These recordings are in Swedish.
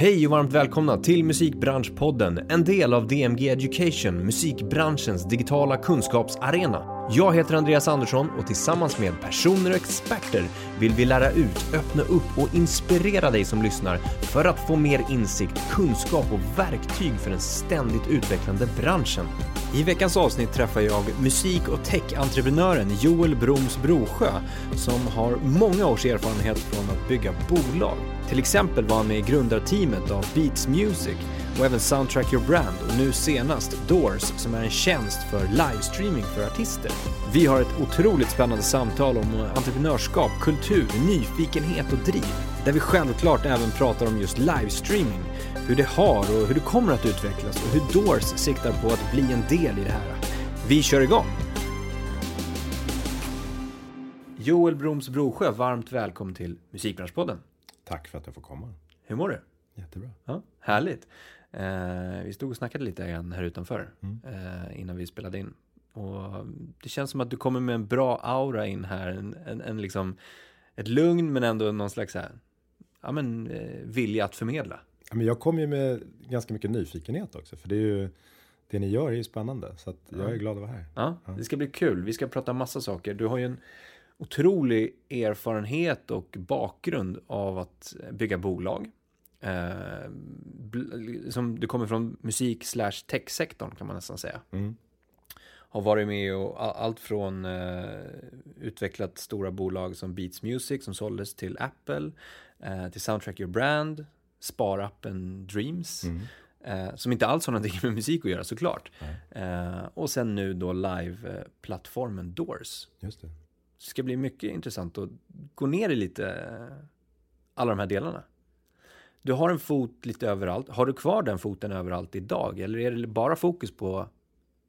Hej och varmt välkomna till Musikbranschpodden, en del av DMG Education, musikbranschens digitala kunskapsarena. Jag heter Andreas Andersson och tillsammans med personer och experter vill vi lära ut, öppna upp och inspirera dig som lyssnar för att få mer insikt, kunskap och verktyg för den ständigt utvecklande branschen. I veckans avsnitt träffar jag musik och tech-entreprenören Joel Broms Brosjö som har många års erfarenhet från att bygga bolag. Till exempel var han med i grundarteamet av Beats Music och även Soundtrack Your Brand och nu senast Doors som är en tjänst för livestreaming för artister. Vi har ett otroligt spännande samtal om entreprenörskap, kultur, nyfikenhet och driv. Där vi självklart även pratar om just livestreaming, hur det har och hur det kommer att utvecklas och hur Doors siktar på att bli en del i det här. Vi kör igång! Joel Broms Brosjö, varmt välkommen till Musikbranschpodden. Tack för att jag får komma. Hur mår du? Jättebra. Ja, härligt. Eh, vi stod och snackade lite grann här utanför Mm. eh, innan vi spelade in. Och det känns som att du kommer med en bra aura in här. En, en, en liksom, ett lugn men ändå någon slags här, ja, men, eh, vilja att förmedla. Ja, Men jag kom ju med ganska mycket nyfikenhet också. För det är ju, det ni gör är ju spännande. Så jag är glad att vara här. Ja, Ja. det ska bli kul. Vi ska prata massa saker. Du har ju en otrolig erfarenhet och bakgrund av att bygga bolag. Eh, som du kommer från musik slash tech-sektorn kan man nästan säga. Mm. Har varit med och allt från eh, utvecklat stora bolag som Beats Music som såldes till Apple, eh, till Soundtrack Your Brand, sparappen Dreams, Mm. eh, som inte alls har någonting med musik att göra såklart. Eh, och sen nu då live-plattformen Doors. Just det. Det ska bli mycket intressant att gå ner i lite eh, alla de här delarna. Du har en fot lite överallt. Har du kvar den foten överallt idag? Eller är det bara fokus på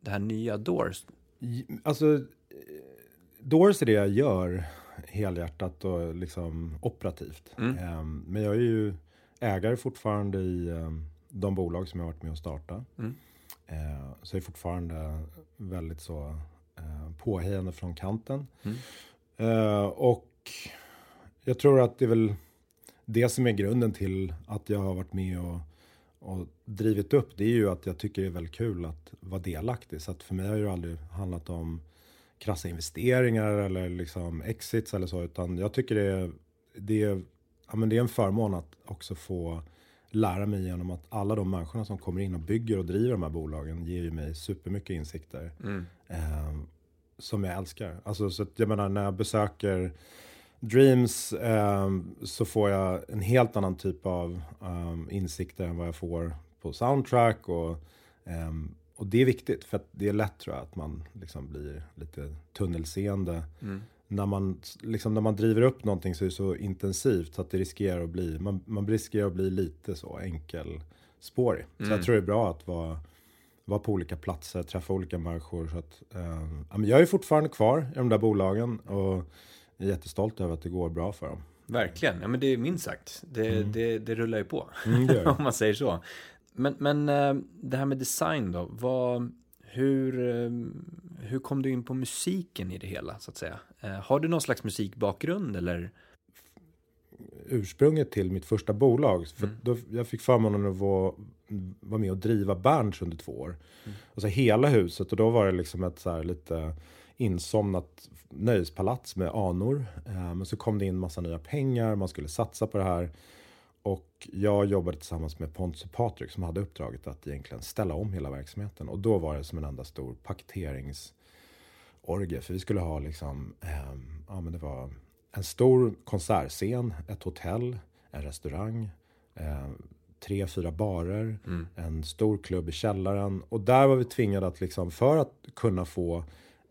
det här nya Doors? Alltså, eh, Doors är det jag gör helhjärtat och liksom operativt. Mm. Ehm, Men jag är ju ägare fortfarande i ehm, de bolag som jag varit med och starta. Mm. Eh, Så jag är fortfarande väldigt så eh, påhejande från kanten. Mm. Och jag tror att det är väl det som är grunden till att jag har varit med och, och drivit upp. Det är ju att jag tycker det är väldigt kul att vara delaktig. Så att för mig har det ju aldrig handlat om krassa investeringar eller liksom exits eller så. Utan jag tycker det är, det är, ja, men det är en förmån att också få lära mig genom att alla de människorna som kommer in och bygger och driver de här bolagen ger ju mig supermycket insikter. Mm. Eh, som jag älskar. Alltså, så att jag menar, när jag besöker Dreams eh, så får jag en helt annan typ av eh, insikter än vad jag får på soundtrack. Och, eh, och det är viktigt för att det är lätt tror jag att man liksom blir lite tunnelseende. Mm. När man, liksom, när man driver upp någonting så är det så intensivt så att det riskerar att bli, man, man riskerar att bli lite så enkelspårig. Så Mm. jag tror det är bra att vara vara på olika platser, träffa olika människor. Så att, eh, jag är fortfarande kvar i de där bolagen och är jättestolt över att det går bra för dem. Verkligen, ja men det är minst sagt. Det, Mm. det, det rullar ju på, Mm, det om man säger så. Men, men eh, det här med design då, vad, hur, eh, hur kom du in på musiken i det hela, så att säga? Eh, Har du någon slags musikbakgrund eller? Ursprunget till mitt första bolag, för Mm. då, jag fick förmånen att vara, vara med och driva Berns under två år. Mm. Alltså hela huset och då var det liksom ett så här lite insomnat nöjespalats med anor. Eh, men så kom det in massa nya pengar, man skulle satsa på det här. Och jag jobbade tillsammans med Pontus och Patrik som hade uppdraget att egentligen ställa om hela verksamheten. Och då var det som en enda stor paketeringsorgie. För vi skulle ha liksom, ehm, ja men det var en stor konsertscen, ett hotell, en restaurang, eh, tre, fyra barer, Mm. en stor klubb i källaren. Och där var vi tvingade att liksom, för att kunna få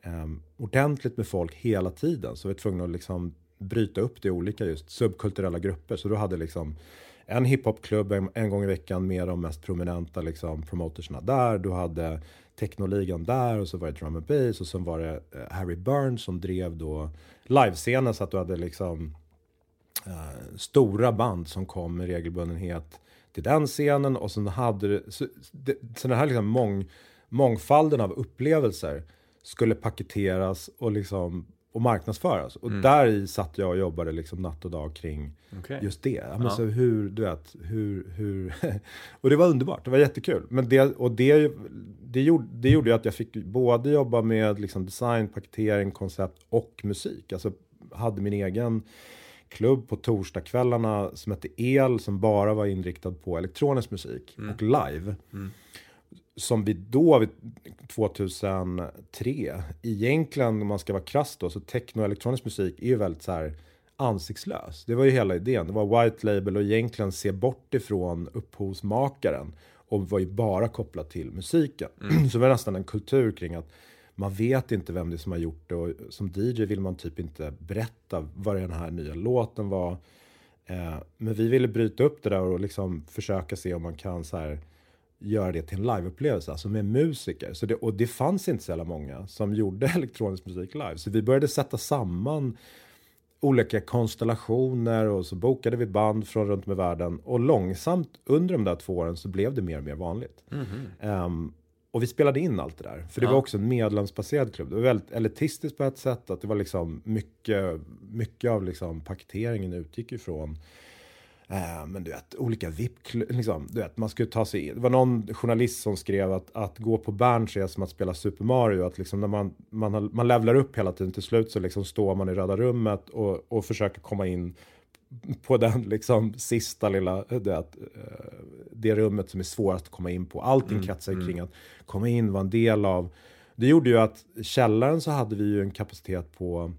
eh, ordentligt med folk hela tiden, så vi var tvungna att liksom bryta upp det i olika just subkulturella grupper. Så då hade liksom en hiphopklubb en, en gång i veckan med de mest prominenta liksom, promotersna där. Du hade technoligan där och så var det drum and bass och så var det eh, Harry Burns som drev då livescenen så att du hade liksom eh, stora band som kom med regelbundenhet till den scenen och sen hade så, det, så den här liksom mång, mångfalden av upplevelser skulle paketeras och liksom och marknadsföras. Och Mm. där i satt jag och jobbade liksom natt och dag kring Okej. just det. Men Ja. så hur, du vet, hur, hur... och det var underbart, det var jättekul. Men det, och det, det, gjorde, det gjorde ju att jag fick både jobba med liksom design, paketering, koncept och musik. Alltså hade min egen klubb på torsdagskvällarna som hette El som bara var inriktad på elektronisk musik och live. Mm. Som vi då, vid 2003, egentligen om man ska vara krass då, så techno och elektronisk musik är ju väldigt så här ansiktslös. Det var ju hela idén. Det var white label och egentligen se bort ifrån upphovsmakaren och var ju bara kopplat till musiken. så det var nästan en kultur kring att man vet inte vem det är som har gjort det och som DJ vill man typ inte berätta vad den här nya låten var. Eh, men vi ville bryta upp det där och liksom försöka se om man kan så här göra det till en liveupplevelse, alltså med musiker. Så det, och det fanns inte så jävla många som gjorde elektronisk musik live. Så vi började sätta samman olika konstellationer och så bokade vi band från runt om i världen. Och långsamt under de där två åren så blev det mer och mer vanligt. Ehm, och vi spelade in allt det där. För det Ja. var också en medlemsbaserad klubb. Det var väldigt elitistiskt på ett sätt. Att det var liksom mycket, mycket av liksom paketeringen utgick ifrån Eh, men du vet, olika VIP, liksom, du vet, man skulle ta sig in. Det var någon journalist som skrev att, att gå på Berns är som att spela Super Mario. Att liksom när man, man, har, man levlar upp hela tiden till slut så liksom står man i röda rummet och, och försöker komma in på den liksom sista lilla, du vet, eh, det rummet som är svårast att komma in på. Allting kretsar ju kring att komma in, vara en del av. Det gjorde ju att källaren så hade vi ju en kapacitet på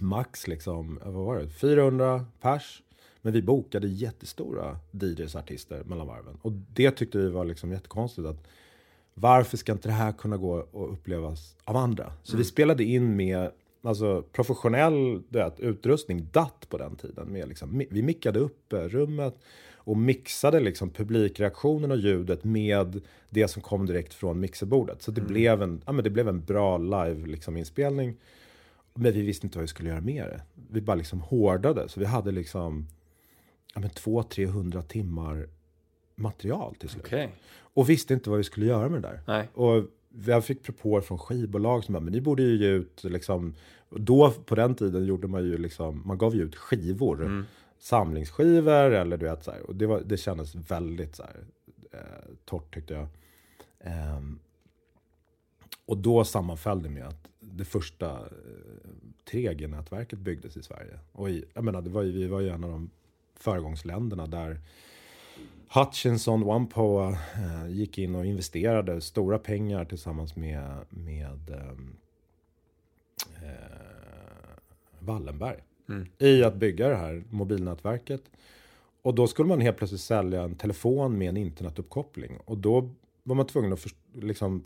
max liksom, vad var det, 400 pers. Men vi bokade jättestora DJs artister mellan varven. Och det tyckte vi var liksom jättekonstigt. Att varför ska inte det här kunna gå och upplevas av andra? Så vi spelade in med alltså, professionell vet, utrustning, DAT på den tiden. Med liksom, vi mickade upp eh, rummet och mixade liksom publikreaktionen och ljudet med det som kom direkt från mixerbordet. Så det, blev, en, ja, men det blev en bra live liksom, inspelning. Men vi visste inte vad vi skulle göra med det. Vi bara liksom hårdade. Så vi hade liksom ja, men 200-300 timmar material till slut. Okej. Och visste inte vad vi skulle göra med det där. Nej. Och jag fick propåer från skivbolag som bara, men ni borde ju ge ut liksom, då på den tiden gjorde man ju liksom, man gav ju ut skivor. Mm. Samlingsskivor eller du vet så här. Och det, var, det kändes väldigt så här, eh, torrt tyckte jag. Ehm, och då sammanföll det med att det första eh, 3G-nätverket byggdes i Sverige. Och i, jag menar, det var ju, vi var ju en av de föregångsländerna där Hutchinson, OnePoa eh, gick in och investerade stora pengar tillsammans med, med ehm, eh, Wallenberg Mm. i att bygga det här mobilnätverket. Och då skulle man helt plötsligt sälja en telefon med en internetuppkoppling. Och då var man tvungen att liksom,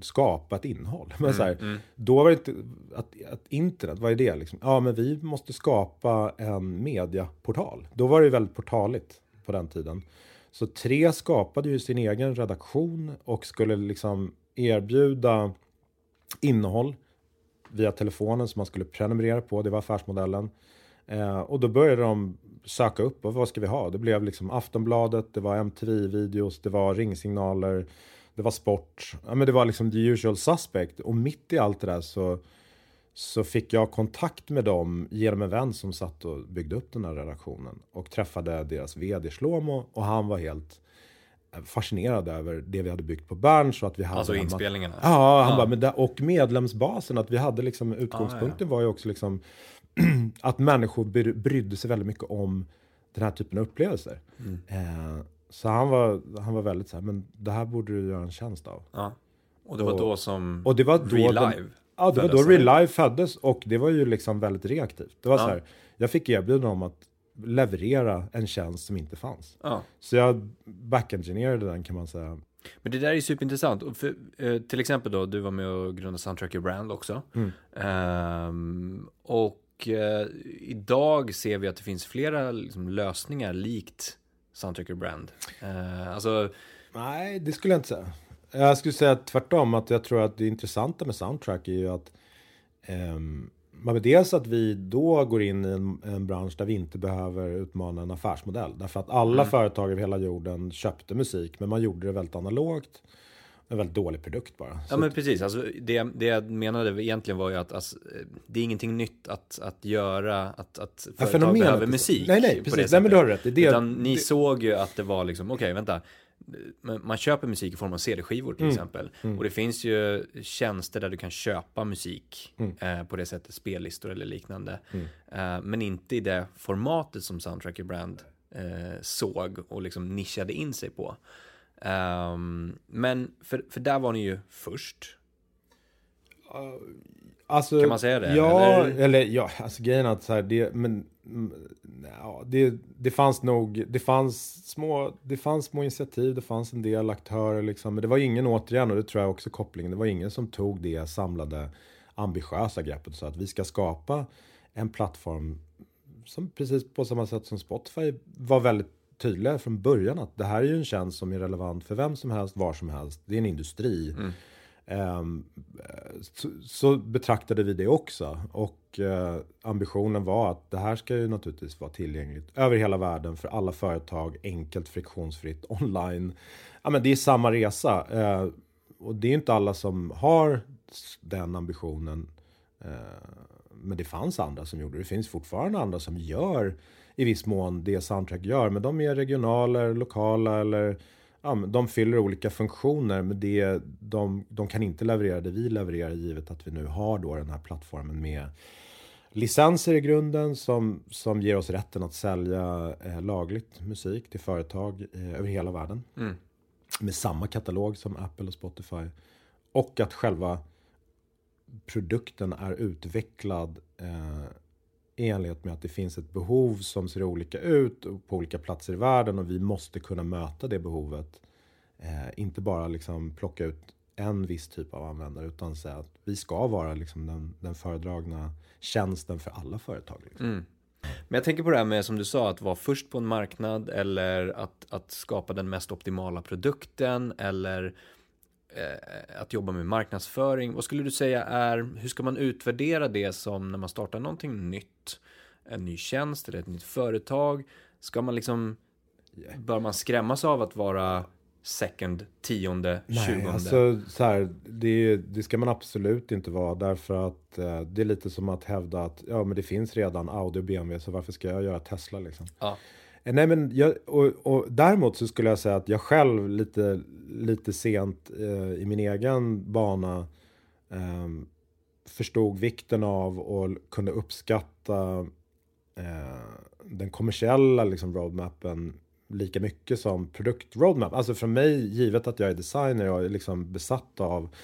skapa ett innehåll. Men så här, mm. Då var det inte, att, att internet, vad är det? Liksom? Ja, men vi måste skapa en mediaportal. Då var det ju väldigt portaligt på den tiden. Så Tre skapade ju sin egen redaktion och skulle liksom erbjuda innehåll via telefonen som man skulle prenumerera på. Det var affärsmodellen. Eh, och då började de söka upp och vad ska vi ha? Det blev liksom Aftonbladet, det var MTV-videos, det var ringsignaler, det var sport. Ja, men det var liksom the usual suspect. Och mitt i allt det där så, så fick jag kontakt med dem genom en vän som satt och byggde upp den här redaktionen. Och träffade deras vd Shlomo och han var helt eh, fascinerad över det vi hade byggt på Berns och att vi hade Alltså hemma- inspelningarna. Ja, han Ja. bara, men där, och medlemsbasen, att vi hade liksom, utgångspunkten var ju också liksom att människor bry- brydde sig väldigt mycket om den här typen av upplevelser. Mm. Eh, så han var, han var väldigt så här, men det här borde du göra en tjänst av. Ja. Och det var Och- då som Och det var då Real den- Ja, det var då? Life föddes och det var ju liksom väldigt reaktivt. Det var Ja. så här, jag fick erbjudande om att leverera en tjänst som inte fanns. Ja. Så jag backengineerade den kan man säga. Men det där är superintressant. För, eh, till exempel då, du var med och grundade Soundtracker Brand också. Mm. Ehm, och eh, idag ser vi att det finns flera liksom, lösningar likt Soundtracker Brand. Eh, alltså, Nej, det skulle jag inte säga. Jag skulle säga tvärtom, att jag tror att det intressanta med soundtrack är ju att men dels att vi då går in i en, en bransch där vi inte behöver utmana en affärsmodell. Därför att alla företag över hela jorden köpte musik, men man gjorde det väldigt analogt. En väldigt dålig produkt bara. Ja men precis, alltså, det, det jag menade egentligen var ju att alltså, det är ingenting nytt att, att göra, att, att företag ja, behöver musik. Nej, nej, precis, nej men du har rätt. Det, Utan ni det, såg ju att det var liksom, okej okay, vänta, man köper musik i form av CD-skivor till mm. exempel. Mm. Och det finns ju tjänster där du kan köpa musik mm. eh, på det sättet, spellistor eller liknande. Mm. Eh, men inte i det formatet som Soundtracker Brand eh, såg och liksom nischade in sig på. Um, men för, för där var ni ju först. Uh, alltså, kan man säga det? Ja, eller, eller ja, alltså grejen är att så här, det, men, ja, det, det fanns nog, det fanns små, det fanns små initiativ, det fanns en del aktörer liksom, men det var ingen återigen, och det tror jag också kopplingen, det var ingen som tog det samlade ambitiösa greppet så att vi ska skapa en plattform som precis på samma sätt som Spotify var väldigt tydliga från början att det här är ju en tjänst som är relevant för vem som helst, var som helst. Det är en industri. Mm. Um, så, så, betraktade vi det också. Och uh, ambitionen var att det här ska ju naturligtvis vara tillgängligt över hela världen för alla företag, enkelt, friktionsfritt, online. Ja, men det är samma resa. Uh, och det är inte alla som har den ambitionen. Uh, men det fanns andra som gjorde det. Det finns fortfarande andra som gör i viss mån det Soundtrack gör. Men de är regionala, lokala eller ja, de fyller olika funktioner. Men det, de, de kan inte leverera det vi levererar givet att vi nu har då den här plattformen med licenser i grunden som, som ger oss rätten att sälja eh, lagligt musik till företag eh, över hela världen. Mm. Med samma katalog som Apple och Spotify. Och att själva produkten är utvecklad eh, i enlighet med att det finns ett behov som ser olika ut på olika platser i världen och vi måste kunna möta det behovet. Eh, inte bara liksom plocka ut en viss typ av användare utan säga att vi ska vara liksom den, den föredragna tjänsten för alla företag. Liksom. Mm. Men jag tänker på det här med som du sa att vara först på en marknad eller att, att skapa den mest optimala produkten eller att jobba med marknadsföring. Vad skulle du säga är, hur ska man utvärdera det som när man startar någonting nytt? En ny tjänst eller ett nytt företag? Ska man liksom, bör man skrämmas av att vara second, tionde, Nej, tjugonde? Alltså, så här, det, det ska man absolut inte vara därför att eh, det är lite som att hävda att ja, men det finns redan Audi och BMW så varför ska jag göra Tesla liksom? Ja. Eh, nej men jag, och, och däremot så skulle jag säga att jag själv lite, lite sent eh, i min egen bana eh, förstod vikten av och kunde uppskatta eh, den kommersiella liksom, roadmappen lika mycket som produktroadmap. Alltså för mig, givet att jag är designer, jag är liksom besatt av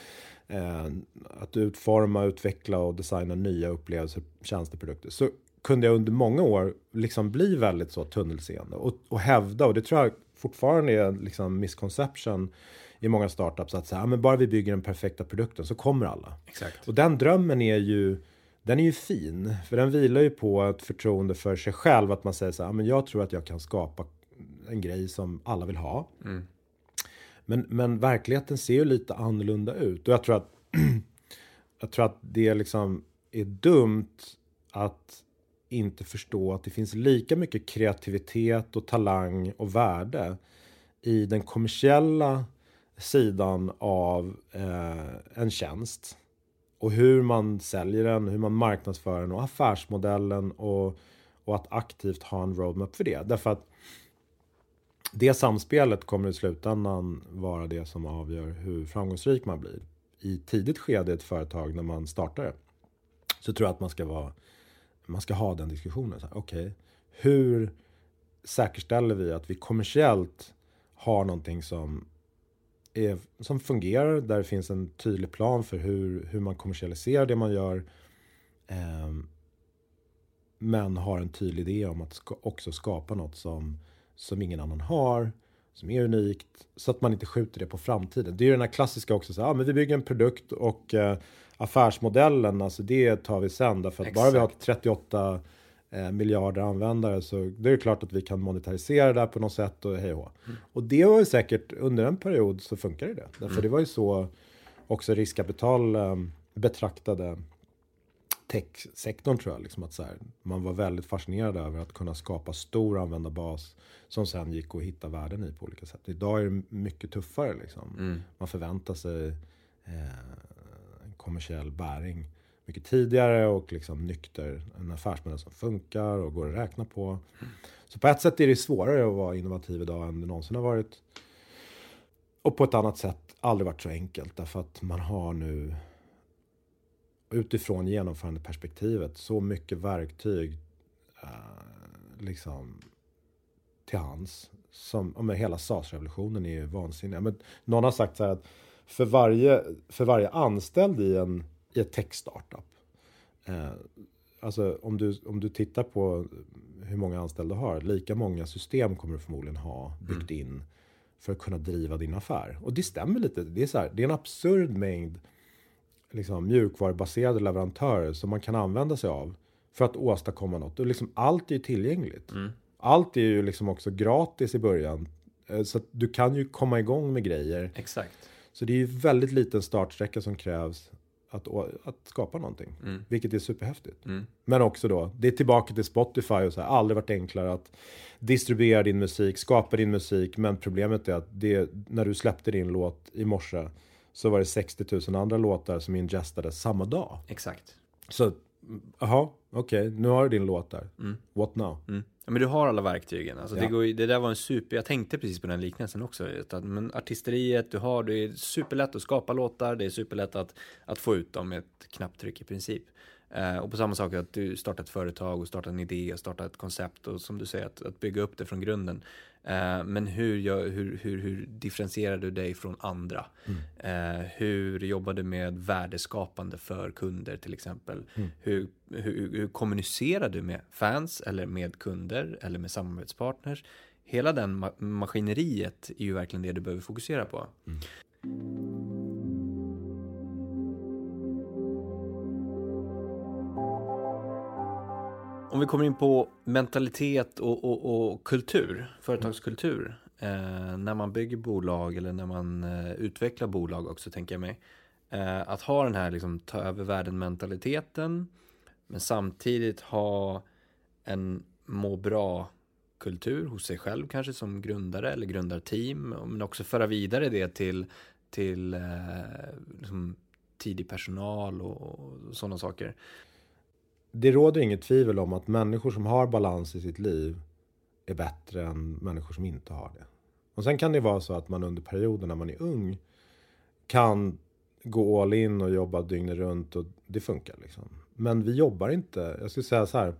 eh, att utforma, utveckla och designa nya upplevelser, tjänsteprodukter. Så kunde jag under många år liksom bli väldigt så tunnelseende och, och hävda, och det tror jag fortfarande är liksom misconception i många startups, att säga, men bara vi bygger den perfekta produkten så kommer alla. Exakt. Och den drömmen är ju, den är ju fin, för den vilar ju på ett förtroende för sig själv, att man säger så här, men jag tror att jag kan skapa en grej som alla vill ha. Mm. Men, men verkligheten ser ju lite annorlunda ut och jag tror att jag tror att det liksom är dumt att inte förstå att det finns lika mycket kreativitet och talang och värde i den kommersiella sidan av eh, en tjänst. Och hur man säljer den, hur man marknadsför den och affärsmodellen och, och att aktivt ha en roadmap för det. Därför att det samspelet kommer i slutändan vara det som avgör hur framgångsrik man blir. I tidigt skede i ett företag när man startar det så tror jag att man ska vara man ska ha den diskussionen. Okej, okay, hur säkerställer vi att vi kommersiellt har någonting som, är, som fungerar, där det finns en tydlig plan för hur, hur man kommersialiserar det man gör. Eh, men har en tydlig idé om att ska, också skapa något som, som ingen annan har, som är unikt, så att man inte skjuter det på framtiden. Det är ju den här klassiska också, så, ah, men vi bygger en produkt och eh, affärsmodellen, alltså det tar vi sen. Därför att Exakt. bara vi har 38 eh, miljarder användare så det är klart att vi kan monetarisera det på något sätt och hej och. Mm. och det var ju säkert under en period så funkar det. Därför mm. det var ju så också riskkapital eh, betraktade techsektorn tror jag. Liksom att så här, man var väldigt fascinerad över att kunna skapa stor användarbas som sen gick att hitta värden i på olika sätt. Idag är det mycket tuffare. Liksom. Mm. Man förväntar sig eh, kommersiell bäring mycket tidigare och liksom nykter. En affärsmodell som funkar och går att räkna på. Så på ett sätt är det svårare att vara innovativ idag än det någonsin har varit. Och på ett annat sätt aldrig varit så enkelt därför att man har nu utifrån genomförandeperspektivet så mycket verktyg eh, liksom till hands. Som, men hela SAS-revolutionen är ju vansinnig. Men någon har sagt så här att för varje, för varje anställd i, en, i ett tech-startup. Eh, alltså om du, om du tittar på hur många anställda du har. Lika många system kommer du förmodligen ha byggt mm. in för att kunna driva din affär. Och det stämmer lite. Det är, så här, det är en absurd mängd liksom, mjukvarubaserade leverantörer som man kan använda sig av för att åstadkomma något. Och liksom, allt är ju tillgängligt. Mm. Allt är ju liksom också gratis i början. Eh, så att du kan ju komma igång med grejer. Exakt. Så det är ju väldigt liten startsträcka som krävs att, att skapa någonting. Mm. Vilket är superhäftigt. Mm. Men också då, det är tillbaka till Spotify och så här, aldrig varit enklare att distribuera din musik, skapa din musik. Men problemet är att det, när du släppte din låt i morse så var det 60 000 andra låtar som ingestades samma dag. Exakt. Så, jaha, okej, okay, nu har du din låt där. Mm. What now? Mm. Ja, men du har alla verktygen. Alltså, ja. det, går, det där var en super, jag tänkte precis på den liknelsen också. Att, men artisteriet du har, det är superlätt att skapa låtar, det är superlätt att, att få ut dem med ett knapptryck i princip. Eh, och på samma sak att du startar ett företag och startar en idé och startar ett koncept och som du säger att, att bygga upp det från grunden. Eh, men hur, hur, hur, hur differentierar du dig från andra? Mm. Eh, hur jobbar du med värdeskapande för kunder till exempel? Mm. Hur, hur, hur kommunicerar du med fans eller med kunder eller med samarbetspartners? Hela den ma maskineriet är ju verkligen det du behöver fokusera på. Mm. Om vi kommer in på mentalitet och, och, och kultur, företagskultur. Eh, när man bygger bolag eller när man eh, utvecklar bolag också tänker jag mig. Eh, att ha den här liksom, ta över världen-mentaliteten. Men samtidigt ha en må bra kultur hos sig själv kanske som grundare eller grundarteam. Men också föra vidare det till, till eh, liksom, tidig personal och, och sådana saker det råder inget tvivel om att människor som har balans i sitt liv är bättre än människor som inte har det. Och sen kan det vara så att man under perioden när man är ung kan gå all in och jobba dygnet runt och det funkar liksom. Men vi jobbar inte, jag skulle säga så här,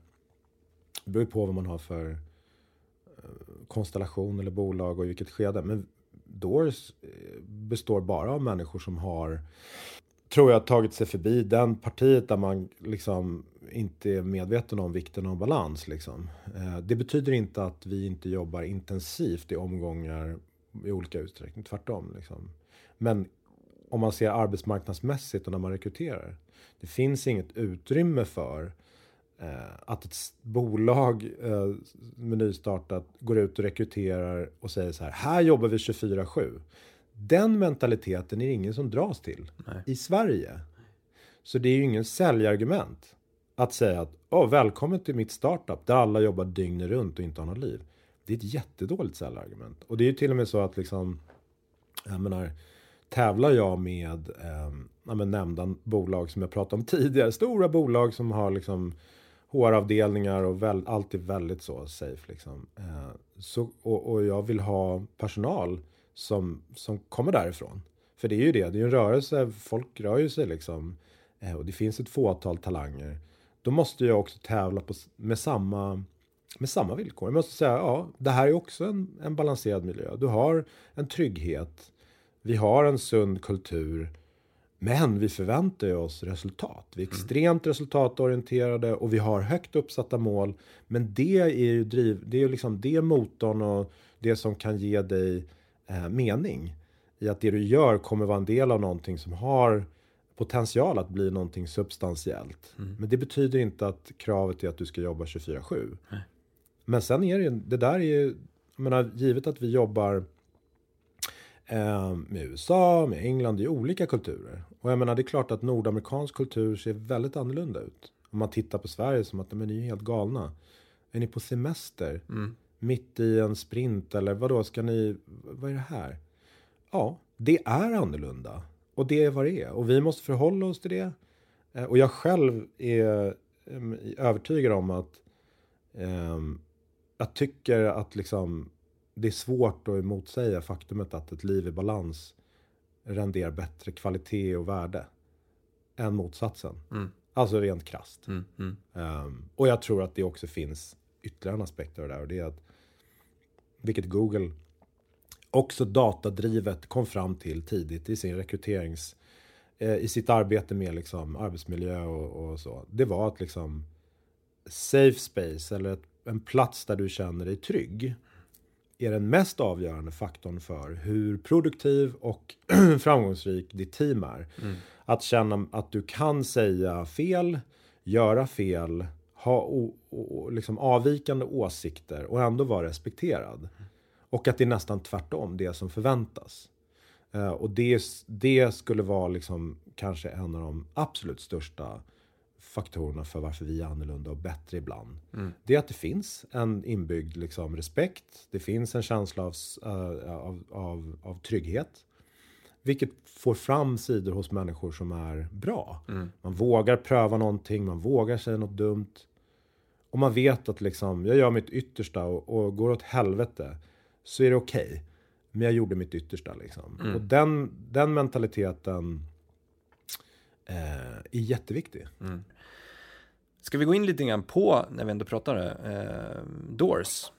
det beror på vad man har för eh, konstellation eller bolag och i vilket skede. Men Doors eh, består bara av människor som har, tror jag, tagit sig förbi den partiet där man liksom inte är medveten om vikten av balans. Liksom. Eh, det betyder inte att vi inte jobbar intensivt i omgångar i olika utsträckning, tvärtom. Liksom. Men om man ser arbetsmarknadsmässigt och när man rekryterar. Det finns inget utrymme för eh, att ett bolag eh, med nystartat går ut och rekryterar och säger så här, här jobbar vi 24-7. Den mentaliteten är det ingen som dras till Nej. i Sverige. Så det är ju ingen säljargument att säga att oh, välkommen till mitt startup där alla jobbar dygnet runt och inte har något liv. Det är ett jättedåligt säljargument. Och det är ju till och med så att liksom, jag menar, tävlar jag med eh, ja, nämnda bolag som jag pratade om tidigare, stora bolag som har liksom HR-avdelningar och väl, allt är väldigt så safe. Liksom. Eh, så, och, och, jag vill ha personal som, som kommer därifrån. För det är ju det, det är ju en rörelse, folk rör ju sig liksom. Eh, och det finns ett fåtal talanger. Då måste jag också tävla på, med, samma, med samma villkor. Jag måste säga, ja, det här är också en, en balanserad miljö. Du har en trygghet. Vi har en sund kultur. Men vi förväntar oss resultat. Vi är mm. extremt mm. resultatorienterade och vi har högt uppsatta mål. Men det är ju driv, det är liksom det motorn och det som kan ge dig eh, mening. I att det du gör kommer vara en del av någonting som har potential att bli någonting substantiellt. Mm. Men det betyder inte att kravet är att du ska jobba 24-7. Men sen är det ju, det där är ju, jag menar, givet att vi jobbar eh, med USA, med England, det är olika kulturer. Och jag menar, det är klart att nordamerikansk kultur ser väldigt annorlunda ut. Om man tittar på Sverige som att men ni är helt galna. Är ni på semester? Mm. Mitt i en sprint eller vad då ska ni, vad är det här? Ja, det är annorlunda. Och det är vad det är. Och vi måste förhålla oss till det. Eh, Och jag själv är övertygad om att em, jag tycker att liksom det är svårt att motsäga faktumet att ett liv i balans renderar bättre kvalitet och värde än motsatsen. Mm. Alltså rent krasst. Mm. Mm. Ehm, och jag tror att det också finns ytterligare en aspekt av det där. Och det är att, vilket Google också datadrivet kom fram till tidigt i sin rekryterings... Eh, I sitt arbete med liksom arbetsmiljö och, och så. Det var att liksom safe space eller ett, en plats där du känner dig trygg är den mest avgörande faktorn för hur produktiv och framgångsrik ditt team är. Att känna att du kan säga fel, göra fel, ha o, o, liksom avvikande åsikter och ändå vara respekterad. Och att det är nästan tvärtom, det som förväntas. Eh, och det, det skulle vara liksom kanske en av de absolut största faktorerna för varför vi är annorlunda och bättre ibland. Det är att det finns en inbyggd liksom, respekt. Det finns en känsla av, eh, av, av, av trygghet. Vilket får fram sidor hos människor som är bra. Man vågar pröva någonting, man vågar säga något dumt. Och man vet att liksom, jag gör mitt yttersta och, och går åt helvete så är det okej. Men jag gjorde mitt yttersta liksom. Och den, den mentaliteten eh, är jätteviktig. Ska vi gå in lite grann på, när vi ändå pratar eh, Doors.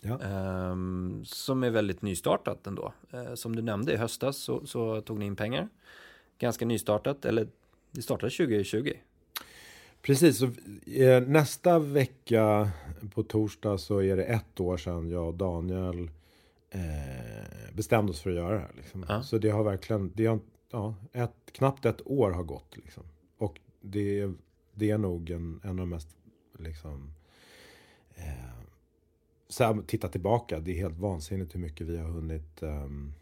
Ja. Ehm, som är väldigt nystartat ändå. Eh, som du nämnde i höstas så, så tog ni in pengar. Ganska nystartat, eller det startade 2020. Precis, så, eh, nästa vecka på torsdag så är det ett år sedan jag och Daniel eh, bestämde oss för att göra det här. Liksom. Ja. Så det har verkligen, det har, ja, ett, knappt ett år har gått. Liksom. Och det, är- det är nog en, en av de mest, liksom, eh, så här, titta tillbaka, det är helt vansinnigt hur mycket vi har hunnit ehm,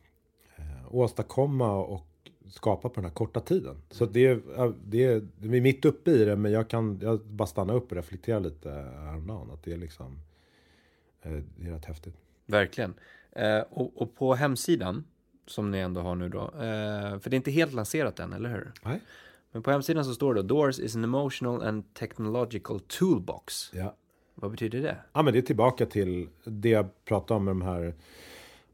eh, åstadkomma och skapa på den här korta tiden. Så det är, det är, vi är mitt uppe i det, men jag kan jag bara stanna upp och reflektera lite häromdagen. Att det är liksom, eh, det är rätt häftigt. Verkligen. Eh, och, och på hemsidan, som ni ändå har nu då, eh, för det är inte helt lanserat än, eller hur? Nej. Men på hemsidan så står det Doors is an emotional and technological toolbox. Ja. Vad betyder det? Ja, men det är tillbaka till det jag pratade om med de här,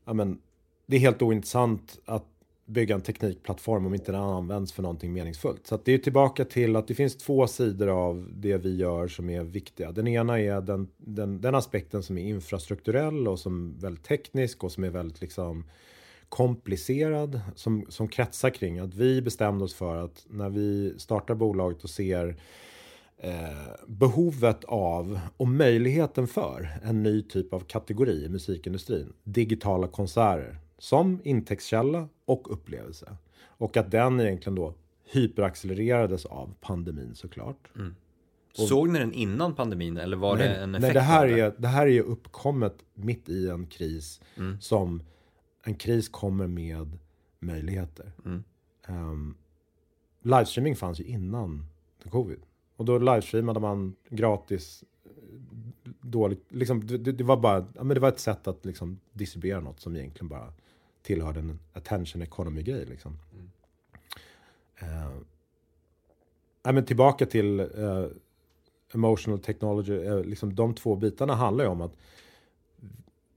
ja men det är helt ointressant att bygga en teknikplattform om inte den används för någonting meningsfullt. Så att det är tillbaka till att det finns två sidor av det vi gör som är viktiga. Den ena är den, den, den aspekten som är infrastrukturell och som är väldigt teknisk och som är väldigt liksom komplicerad som, som kretsar kring att vi bestämde oss för att när vi startar bolaget och ser eh, behovet av och möjligheten för en ny typ av kategori i musikindustrin. Digitala konserter som intäktskälla och upplevelse. Och att den egentligen då hyperaccelererades av pandemin såklart. Såg ni den innan pandemin eller var det en effekt Nej, det här, är, det här är ju uppkommet mitt i en kris Mm. som en kris kommer med möjligheter. Mm. Um, livestreaming fanns ju innan covid. Och då livestreamade man gratis eh, dåligt. Liksom, det, det var bara ja, men det var ett sätt att liksom, distribuera något som egentligen bara tillhörde en attention economy-grej. Liksom. Eh, nej, men tillbaka till eh, emotional technology. eh, liksom, de två bitarna handlar ju om att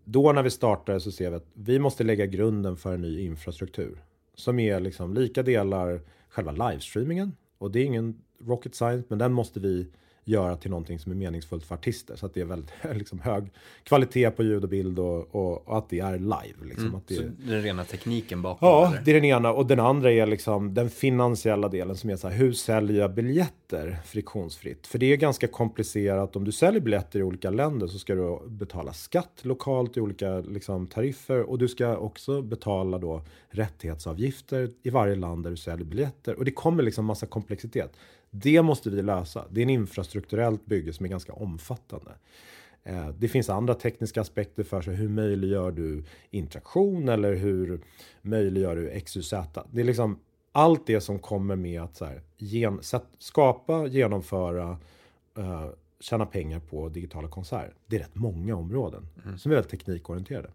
då när vi startar så ser vi att vi måste lägga grunden för en ny infrastruktur. Som är liksom lika delar själva livestreamingen. Och det är ingen rocket science, men den måste vi göra till någonting som är meningsfullt för artister. Så att det är väldigt liksom, hög kvalitet på ljud och bild och, och, och att det är live. Liksom, att det Så är, den rena tekniken bakom? Ja, eller? det är den ena. Och den andra är liksom den finansiella delen som är så här, hur säljer jag biljetter friktionsfritt? För det är ganska komplicerat. Om du säljer biljetter i olika länder så ska du betala skatt lokalt i olika liksom, tariffer och du ska också betala då rättighetsavgifter i varje land där du säljer biljetter. Och det kommer liksom massa komplexitet. Det måste vi lösa. Det är en infrastrukturellt bygge som är ganska omfattande. Eh, Det finns andra tekniska aspekter för sig. Hur möjliggör du interaktion eller hur möjliggör du XYZ? Det är liksom allt det som kommer med att så här, gen, skapa, genomföra uh, tjäna pengar på digitala konserter. Det är rätt många områden mm. som är väldigt teknikorienterade.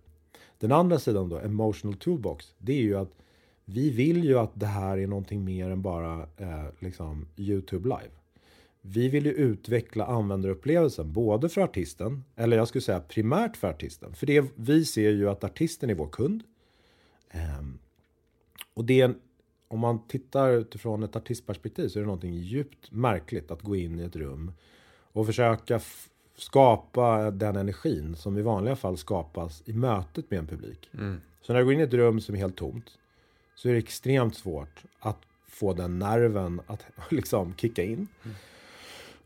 Den andra sidan då, emotional toolbox, det är ju att vi vill ju att det här är någonting mer än bara eh, liksom YouTube live. Vi vill ju utveckla användarupplevelsen både för artisten, eller jag skulle säga primärt för artisten. För det, vi ser ju att artisten är vår kund. Um, och det, om man tittar utifrån ett artistperspektiv så är det någonting djupt märkligt att gå in i ett rum och försöka skapa den energin som i vanliga fall skapas i mötet med en publik. Mm. Så när du går in i ett rum som är helt tomt så är det extremt svårt att få den nerven att liksom kicka in. Mm.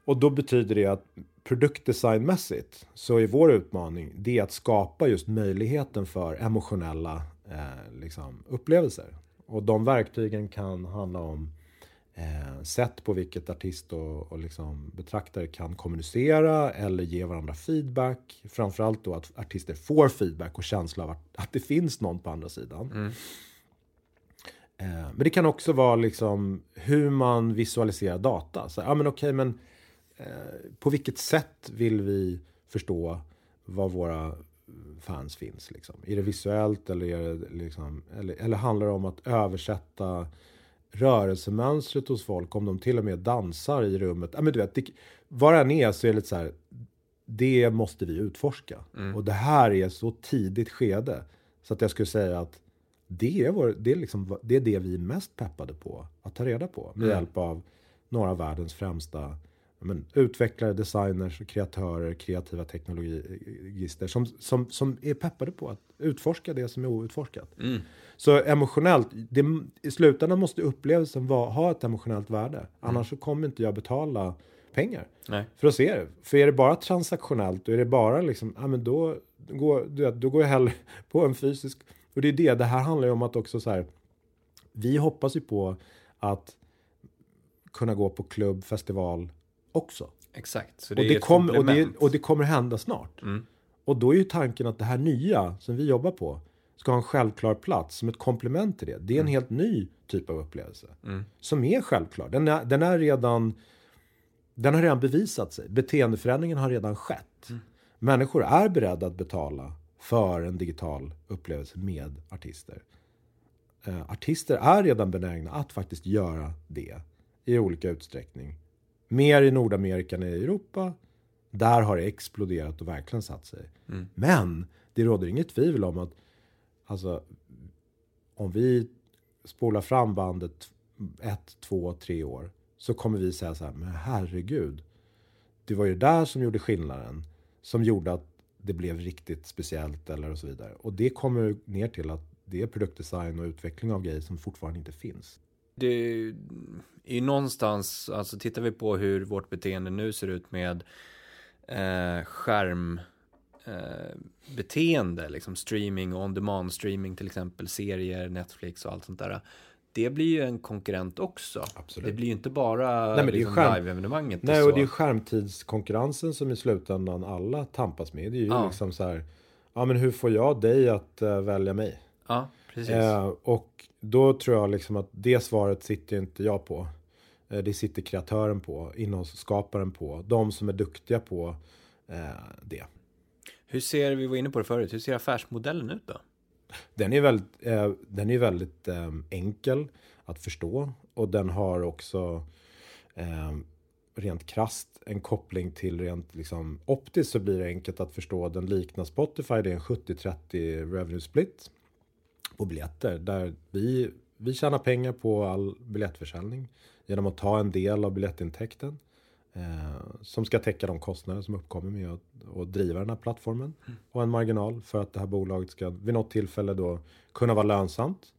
Och då betyder det att produktdesignmässigt så är vår utmaning det att skapa just möjligheten för emotionella eh, liksom, upplevelser. Och de verktygen kan handla om eh, sätt på vilket artist och, och liksom betraktare kan kommunicera eller ge varandra feedback. Framförallt då att artister får feedback och känsla av att, att det finns någon på andra sidan. Mm. Eh, men det kan också vara liksom hur man visualiserar data. Så, ja, men okej, men eh, på vilket sätt vill vi förstå vad våra fans finns? Liksom? Är det visuellt eller, är det liksom, eller, eller handlar det om att översätta rörelsemönstret hos folk, om de till och med dansar i rummet. Ja, men du vet, det, vad det än är så är det lite så här, det måste vi utforska. Mm. Och det här är så tidigt skede. Så att jag skulle säga att det är, vår, det, är liksom, det är det vi är mest peppade på att ta reda på. Med mm. hjälp av några av världens främsta men, utvecklare, designers, kreatörer, kreativa teknologister som, som, som är peppade på att utforska det som är outforskat. Mm. Så emotionellt, det, i slutändan måste upplevelsen vara, ha ett emotionellt värde. Mm. Annars så kommer inte jag betala pengar Nej. för att se det. För är det bara transaktionellt och är det bara liksom, ja men då, går, då går jag hellre på en fysisk. Och det är det, det här handlar ju om att också så här, vi hoppas ju på att kunna gå på klubb, festival också. Exakt. Så det och, det kom, och, det, och det kommer hända snart. Mm. Och då är ju tanken att det här nya som vi jobbar på ska ha en självklar plats som ett komplement till det. Det är en mm. helt ny typ av upplevelse. Mm. Som är självklar. Den är, den är redan... Den har redan bevisat sig. Beteendeförändringen har redan skett. Mm. Människor är beredda att betala för en digital upplevelse med artister. Uh, artister är redan benägna att faktiskt göra det i olika utsträckning. Mer i Nordamerika än i Europa. Där har det exploderat och verkligen satt sig. Mm. Men det råder inget tvivel om att alltså, om vi spolar fram bandet ett, två, tre år så kommer vi säga så här, men herregud. Det var ju det där som gjorde skillnaden. Som gjorde att det blev riktigt speciellt eller och så vidare. Och det kommer ner till att det är produktdesign och utveckling av grejer som fortfarande inte finns. Det är ju någonstans, alltså tittar vi på hur vårt beteende nu ser ut med eh, skärm eh, beteende, liksom streaming, on demand streaming till exempel, serier, Netflix och allt sånt där. Det blir ju en konkurrent också. Absolut. Det blir ju inte bara Nej, liksom live-evenemanget. Nej, och, och det är skärmtidskonkurrensen som i slutändan alla tampas med. Det är ju ja. liksom så här, ja men hur får jag dig att uh, välja mig? Ja, precis. Uh, och då tror jag liksom att det svaret sitter inte jag på. Uh, det sitter kreatören på, innehållsskaparen på, de som är duktiga på det. Hur ser, vi var inne på det förut, hur ser affärsmodellen ut då? Den är väldigt, eh, den är väldigt eh, enkel att förstå och den har också eh, rent krast en koppling till rent liksom optiskt så blir det enkelt att förstå. Den liknar Spotify, det är en 70-30 revenue split på biljetter där vi, vi tjänar pengar på all biljettförsäljning genom att ta en del av biljettintäkten som ska täcka de kostnader som uppkommer med att, att driva den här plattformen. Mm. Och en marginal för att det här bolaget ska vid något tillfälle då kunna vara lönsamt.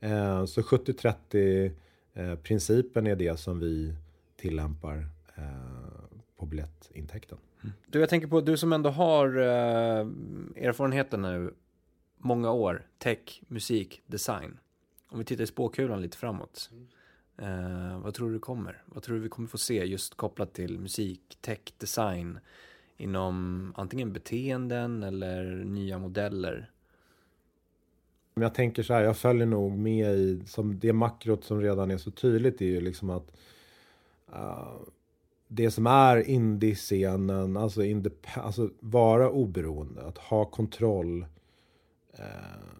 Eh, så 70-30 eh, principen är det som vi tillämpar eh, på biljettintäkten. Mm. Du, jag tänker på du som ändå har eh, erfarenheten nu många år, tech, musik, design. Om vi tittar i spåkulan lite framåt. Eh, vad tror du kommer? Vad tror du vi kommer få se just kopplat till musik, tech, design inom antingen beteenden eller nya modeller? Jag tänker så här, jag följer nog med i som det makrot som redan är så tydligt är ju liksom att uh, det som är indie-scenen, alltså, indep- alltså vara oberoende, att ha kontroll uh,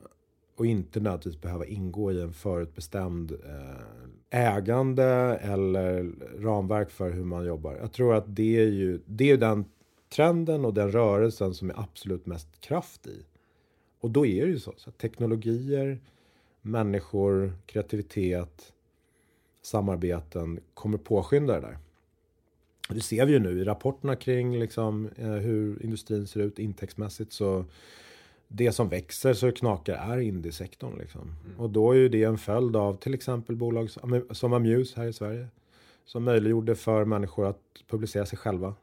och inte nödvändigtvis behöva ingå i en förutbestämd uh, ägande eller ramverk för hur man jobbar. Jag tror att det är ju det är den trenden och den rörelsen som är absolut mest kraft i. Och då är det ju så, så att teknologier, människor, kreativitet, samarbeten kommer påskynda det där. Det ser vi ju nu i rapporterna kring liksom, eh, hur industrin ser ut intäktsmässigt. Så det som växer så knakar är indiesektorn. Liksom. Mm. Och då är ju det en följd av till exempel bolag som Amuse här i Sverige. Som möjliggjorde för människor att publicera sig själva.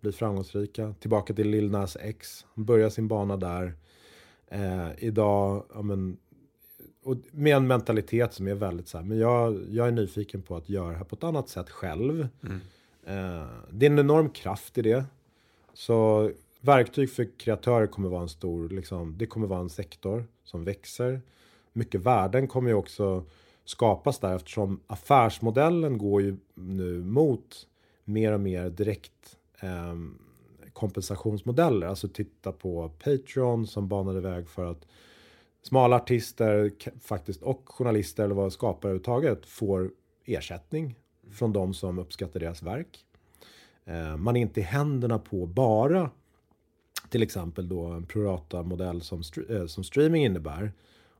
Bli framgångsrika. Tillbaka till Lil Nas X. Börja sin bana där. Eh, idag, ja, men, och med en mentalitet som är väldigt så här, men jag, jag är nyfiken på att göra det här på ett annat sätt själv. Mm. Eh, det är en enorm kraft i det. Så verktyg för kreatörer kommer vara en stor, liksom, det kommer vara en sektor som växer. Mycket värden kommer ju också skapas där eftersom affärsmodellen går ju nu mot mer och mer direkt eh, kompensationsmodeller. Alltså titta på Patreon som banade väg för att smala artister faktiskt och journalister eller vad skapare överhuvudtaget får ersättning från de som uppskattar deras verk. Eh, man är inte i händerna på bara till exempel då en prorata-modell som, eh, som streaming innebär.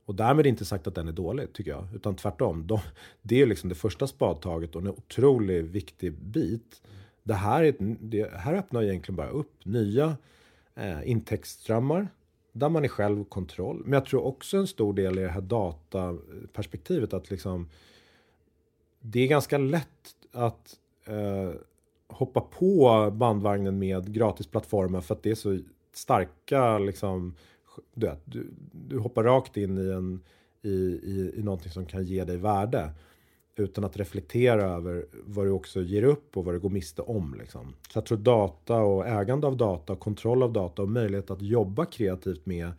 Och därmed inte sagt att den är dålig, tycker jag. Utan tvärtom. De, det är liksom det första spadtaget och en otroligt viktig bit. Det här, är, det här öppnar egentligen bara upp nya eh, intäktsströmmar. Där man är själv kontroll. Men jag tror också en stor del i det här dataperspektivet att liksom det är ganska lätt att eh, hoppa på bandvagnen med gratisplattformar för att det är så starka liksom, du, vet, du, du hoppar rakt in i, en, i, i, i någonting som kan ge dig värde utan att reflektera över vad du också ger upp och vad du går miste om. Liksom. Så jag tror data och ägande av data, kontroll av data och möjlighet att jobba kreativt med,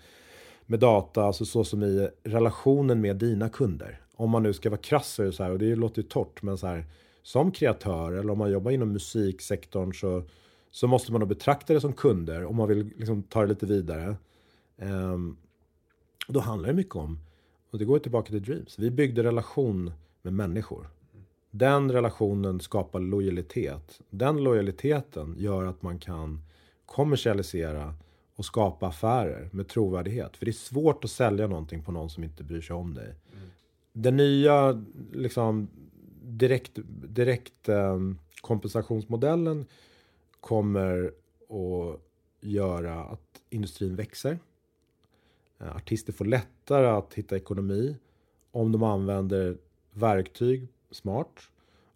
med data, alltså så som i relationen med dina kunder. Om man nu ska vara krass så här, och det låter ju torrt, men så här, som kreatör eller om man jobbar inom musiksektorn så, så måste man då betrakta det som kunder om man vill liksom ta det lite vidare. Um, då handlar det mycket om, och det går tillbaka till Dreams, vi byggde relation med människor. Den relationen skapar lojalitet. Den lojaliteten gör att man kan kommersialisera och skapa affärer med trovärdighet. För det är svårt att sälja någonting på någon som inte bryr sig om dig. Mm. Den nya liksom, direkt, direkt um, kompensationsmodellen kommer att göra att industrin växer. Eh, artister får lättare att hitta ekonomi om de använder verktyg smart.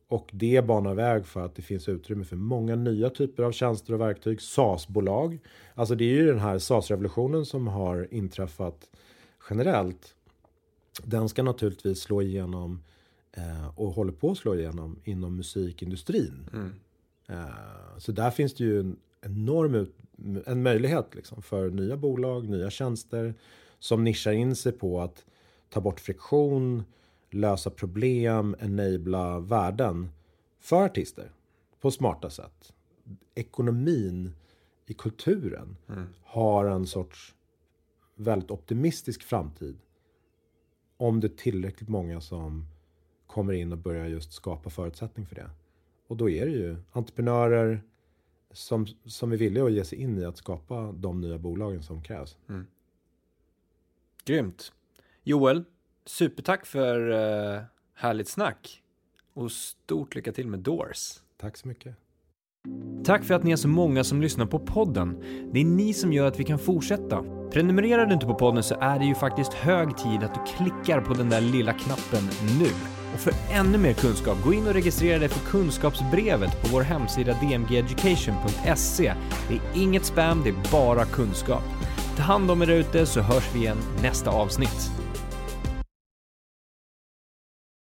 Och det banar väg för att det finns utrymme för många nya typer av tjänster och verktyg. SAS-bolag. Alltså det är ju den här SAS-revolutionen som har inträffat generellt. Den ska naturligtvis slå igenom eh, och håller på att slå igenom inom musikindustrin. Mm. Eh, så där finns det ju en enorm en möjlighet liksom för nya bolag, nya tjänster som nischar in sig på att ta bort friktion, lösa problem, enabla värden för artister på smarta sätt. Ekonomin i kulturen mm. har en sorts väldigt optimistisk framtid. Om det är tillräckligt många som kommer in och börjar just skapa förutsättning för det. Och då är det ju entreprenörer som, som är villiga att ge sig in i att skapa de nya bolagen som krävs. Mm. Grymt. Joel, supertack för uh, härligt snack. Och stort lycka till med Doors. Tack så mycket. Tack för att ni är så många som lyssnar på podden. Det är ni som gör att vi kan fortsätta. Prenumererar du inte på podden så är det ju faktiskt hög tid att du klickar på den där lilla knappen nu. Och för ännu mer kunskap, gå in och registrera dig för kunskapsbrevet på vår hemsida dmgeducation.se. Det är inget spam, det är bara kunskap. Ta hand om er ute så hörs vi igen nästa avsnitt.